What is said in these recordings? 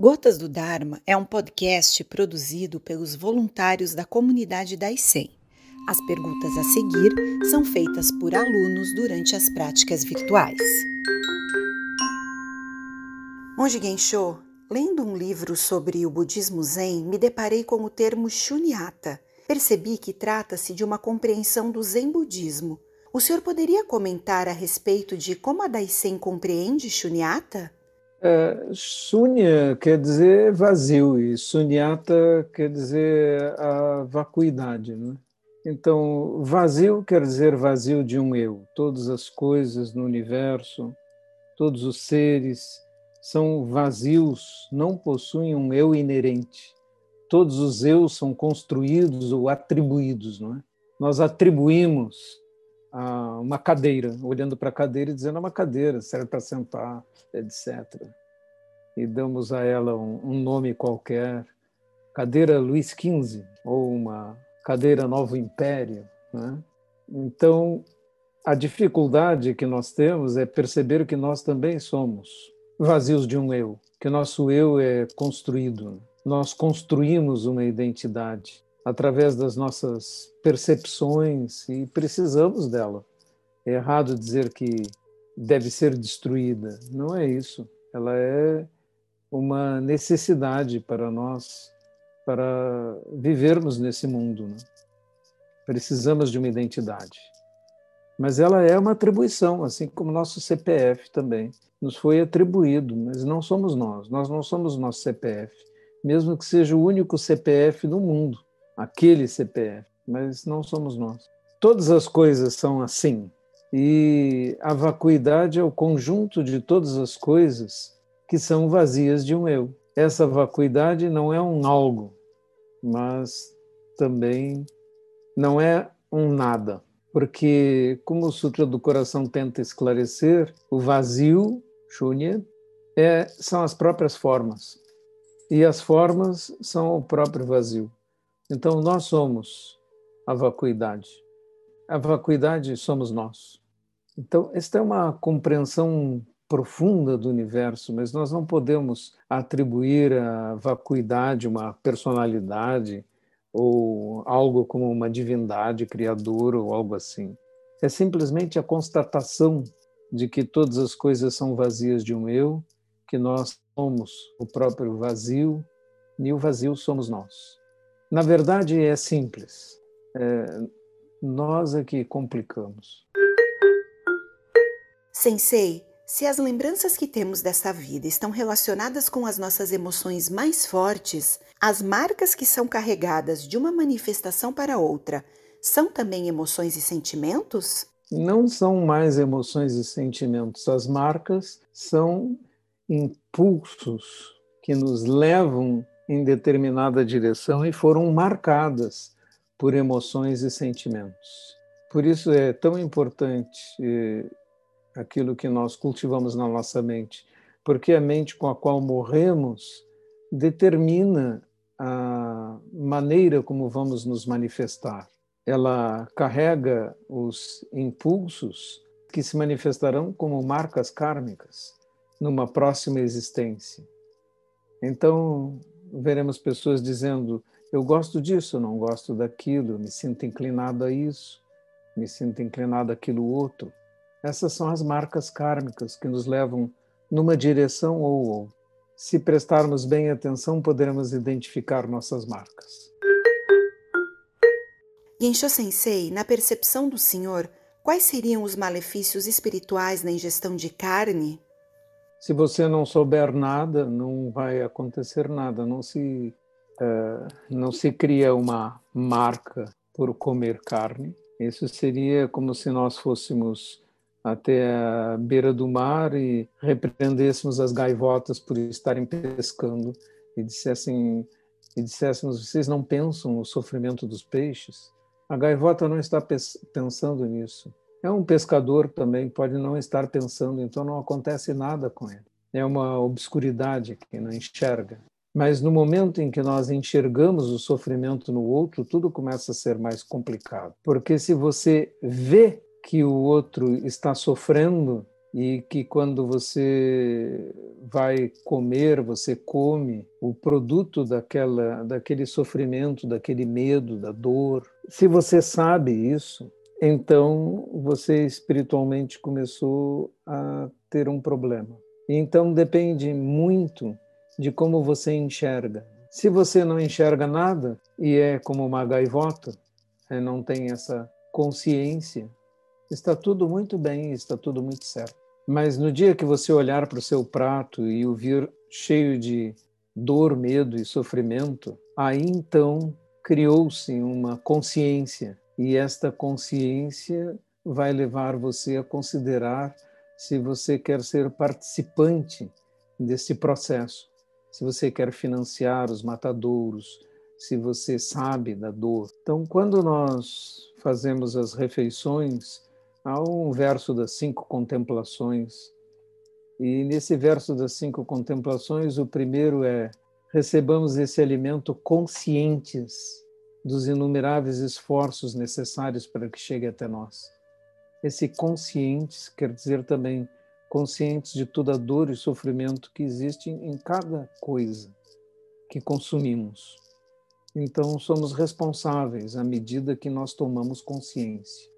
Gotas do Dharma é um podcast produzido pelos voluntários da comunidade da ICEM. As perguntas a seguir são feitas por alunos durante as práticas virtuais. Monge Gensho, lendo um livro sobre o budismo Zen, me deparei com o termo Shunyata. Percebi que trata-se de uma compreensão do Zen budismo. O senhor poderia comentar a respeito de como a Daisen compreende Shunyata? É, Shunya quer dizer vazio e Sunyata quer dizer a vacuidade. Né? Então, vazio quer dizer vazio de um eu. Todas as coisas no universo, todos os seres são vazios, não possuem um eu inerente. Todos os eus são construídos ou atribuídos. Não é? Nós atribuímos uma cadeira, olhando para a cadeira e dizendo é uma cadeira, serve para sentar, etc. E damos a ela um, um nome qualquer, cadeira Luís XV, ou uma cadeira Novo Império. Né? Então, a dificuldade que nós temos é perceber que nós também somos vazios de um eu, que nosso eu é construído. Nós construímos uma identidade através das nossas percepções e precisamos dela. É errado dizer que deve ser destruída. Não é isso. Ela é uma necessidade para nós, para vivermos nesse mundo. Né? Precisamos de uma identidade. Mas ela é uma atribuição, assim como nosso CPF também nos foi atribuído, mas não somos nós. Nós não somos nosso CPF, mesmo que seja o único CPF do mundo aquele CPF, mas não somos nós. Todas as coisas são assim. E a vacuidade é o conjunto de todas as coisas que são vazias de um eu. Essa vacuidade não é um algo, mas também não é um nada. Porque, como o Sutra do Coração tenta esclarecer, o vazio, Shunya, é, são as próprias formas. E as formas são o próprio vazio. Então, nós somos a vacuidade. A vacuidade somos nós. Então, esta é uma compreensão profunda do universo, mas nós não podemos atribuir à vacuidade uma personalidade ou algo como uma divindade criadora ou algo assim. É simplesmente a constatação de que todas as coisas são vazias de um eu, que nós somos o próprio vazio e o vazio somos nós. Na verdade, é simples. É, nós é que complicamos. Sensei, se as lembranças que temos dessa vida estão relacionadas com as nossas emoções mais fortes, as marcas que são carregadas de uma manifestação para outra são também emoções e sentimentos? Não são mais emoções e sentimentos. As marcas são impulsos que nos levam em determinada direção e foram marcadas por emoções e sentimentos. Por isso é tão importante eh, aquilo que nós cultivamos na nossa mente, porque a mente com a qual morremos determina a maneira como vamos nos manifestar. Ela carrega os impulsos que se manifestarão como marcas kármicas numa próxima existência. Então, veremos pessoas dizendo: eu gosto disso, não gosto daquilo, me sinto inclinado a isso, me sinto inclinado àquilo outro. Essas são as marcas kármicas que nos levam numa direção ou outra. Se prestarmos bem atenção, poderemos identificar nossas marcas. Gensho Sensei, na percepção do senhor, quais seriam os malefícios espirituais na ingestão de carne? Se você não souber nada, não vai acontecer nada. Não se, uh, não se cria uma marca por comer carne. Isso seria como se nós fôssemos até a beira do mar e repreendêssemos as gaivotas por estarem pescando e dissessem e disséssemos vocês não pensam o sofrimento dos peixes a gaivota não está pensando nisso é um pescador também, pode não estar pensando, então não acontece nada com ele. É uma obscuridade que não enxerga. Mas no momento em que nós enxergamos o sofrimento no outro, tudo começa a ser mais complicado. Porque se você vê que o outro está sofrendo, e que quando você vai comer, você come o produto daquela, daquele sofrimento, daquele medo, da dor. Se você sabe isso, então você espiritualmente começou a ter um problema. Então depende muito de como você enxerga. Se você não enxerga nada e é como uma gaivota, é, não tem essa consciência, está tudo muito bem, está tudo muito certo. Mas no dia que você olhar para o seu prato e o vir cheio de dor, medo e sofrimento, aí então criou-se uma consciência e esta consciência vai levar você a considerar se você quer ser participante desse processo, se você quer financiar os matadouros, se você sabe da dor. Então, quando nós fazemos as refeições, há um verso das cinco contemplações, e nesse verso das cinco contemplações, o primeiro é: recebamos esse alimento conscientes dos inumeráveis esforços necessários para que chegue até nós. Esse conscientes quer dizer também conscientes de toda a dor e sofrimento que existe em cada coisa que consumimos. Então, somos responsáveis à medida que nós tomamos consciência.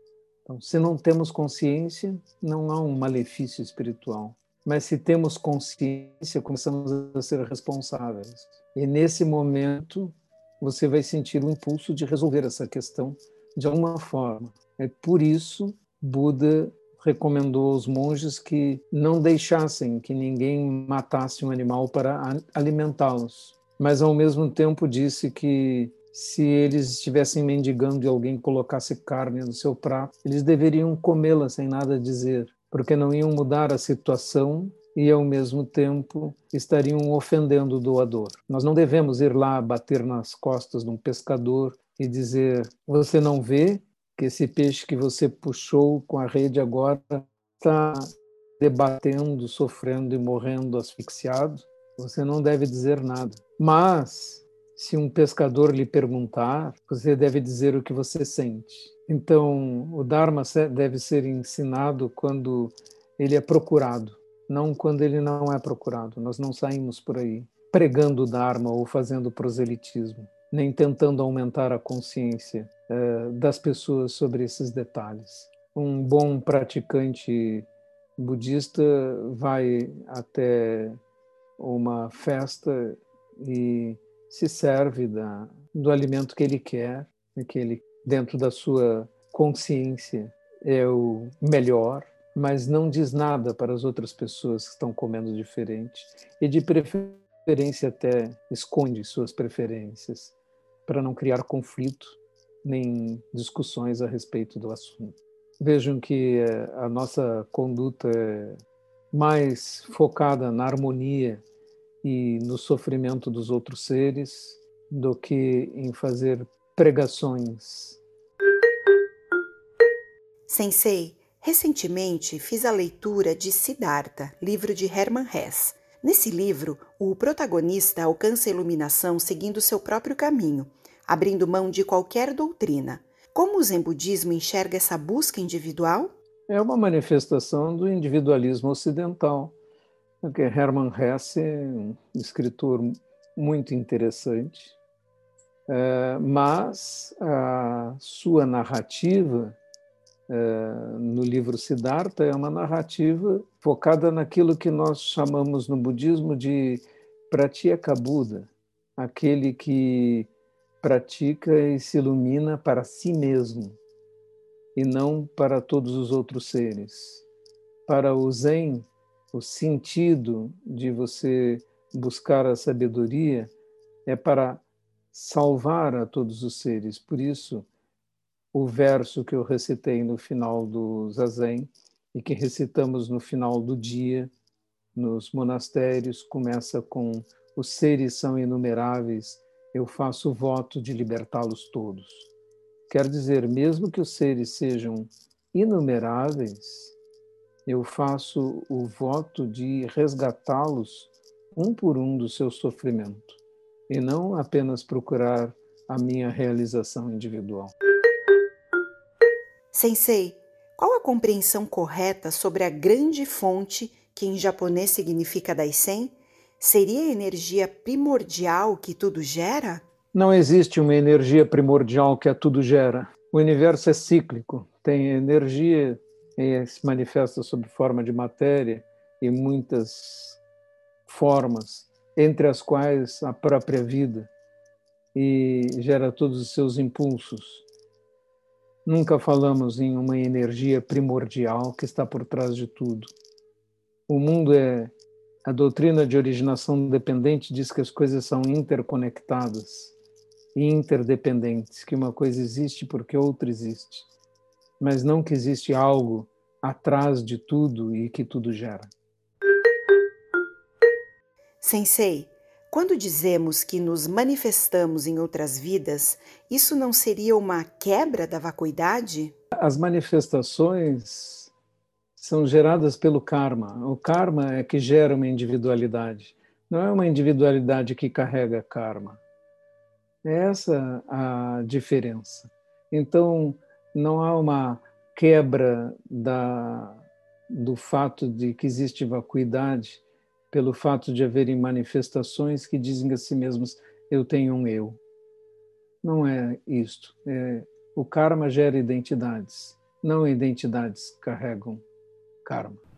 Então, se não temos consciência, não há um malefício espiritual. Mas se temos consciência, começamos a ser responsáveis. E nesse momento, você vai sentir o impulso de resolver essa questão de alguma forma. É por isso Buda recomendou aos monges que não deixassem que ninguém matasse um animal para alimentá-los, mas ao mesmo tempo disse que se eles estivessem mendigando e alguém colocasse carne no seu prato, eles deveriam comê-la sem nada dizer, porque não iam mudar a situação e, ao mesmo tempo, estariam ofendendo o doador. Nós não devemos ir lá bater nas costas de um pescador e dizer: Você não vê que esse peixe que você puxou com a rede agora está debatendo, sofrendo e morrendo asfixiado? Você não deve dizer nada. Mas, se um pescador lhe perguntar, você deve dizer o que você sente. Então, o Dharma deve ser ensinado quando ele é procurado não quando ele não é procurado. Nós não saímos por aí pregando Dharma ou fazendo proselitismo, nem tentando aumentar a consciência eh, das pessoas sobre esses detalhes. Um bom praticante budista vai até uma festa e se serve da, do alimento que ele quer, que ele, dentro da sua consciência, é o melhor, mas não diz nada para as outras pessoas que estão comendo diferente e de preferência até esconde suas preferências para não criar conflito nem discussões a respeito do assunto. Vejam que eh, a nossa conduta é mais focada na harmonia e no sofrimento dos outros seres do que em fazer pregações. Sensei, Recentemente fiz a leitura de Siddhartha, livro de Hermann Hesse. Nesse livro, o protagonista alcança a iluminação seguindo seu próprio caminho, abrindo mão de qualquer doutrina. Como o Zen budismo enxerga essa busca individual? É uma manifestação do individualismo ocidental. Porque Hermann Hesse é um escritor muito interessante, é, mas a sua narrativa no livro Siddhartha é uma narrativa focada naquilo que nós chamamos no budismo de pratyeka Buda, aquele que pratica e se ilumina para si mesmo e não para todos os outros seres. Para o Zen, o sentido de você buscar a sabedoria é para salvar a todos os seres. Por isso, o verso que eu recitei no final do Zazen e que recitamos no final do dia nos monastérios começa com os seres são inumeráveis, eu faço o voto de libertá-los todos. Quer dizer, mesmo que os seres sejam inumeráveis, eu faço o voto de resgatá-los um por um do seu sofrimento e não apenas procurar a minha realização individual. Sensei, qual a compreensão correta sobre a grande fonte que em japonês significa Daisen? Seria a energia primordial que tudo gera? Não existe uma energia primordial que a tudo gera. O universo é cíclico, tem energia e se manifesta sob forma de matéria e muitas formas, entre as quais a própria vida, e gera todos os seus impulsos. Nunca falamos em uma energia primordial que está por trás de tudo. O mundo é. A doutrina de originação dependente diz que as coisas são interconectadas e interdependentes, que uma coisa existe porque outra existe, mas não que existe algo atrás de tudo e que tudo gera. Sensei, quando dizemos que nos manifestamos em outras vidas, isso não seria uma quebra da vacuidade? As manifestações são geradas pelo karma. O karma é que gera uma individualidade. Não é uma individualidade que carrega karma. É essa a diferença. Então, não há uma quebra da, do fato de que existe vacuidade pelo fato de haverem manifestações que dizem a si mesmos: eu tenho um eu. Não é isto. É, o karma gera identidades, não identidades carregam karma.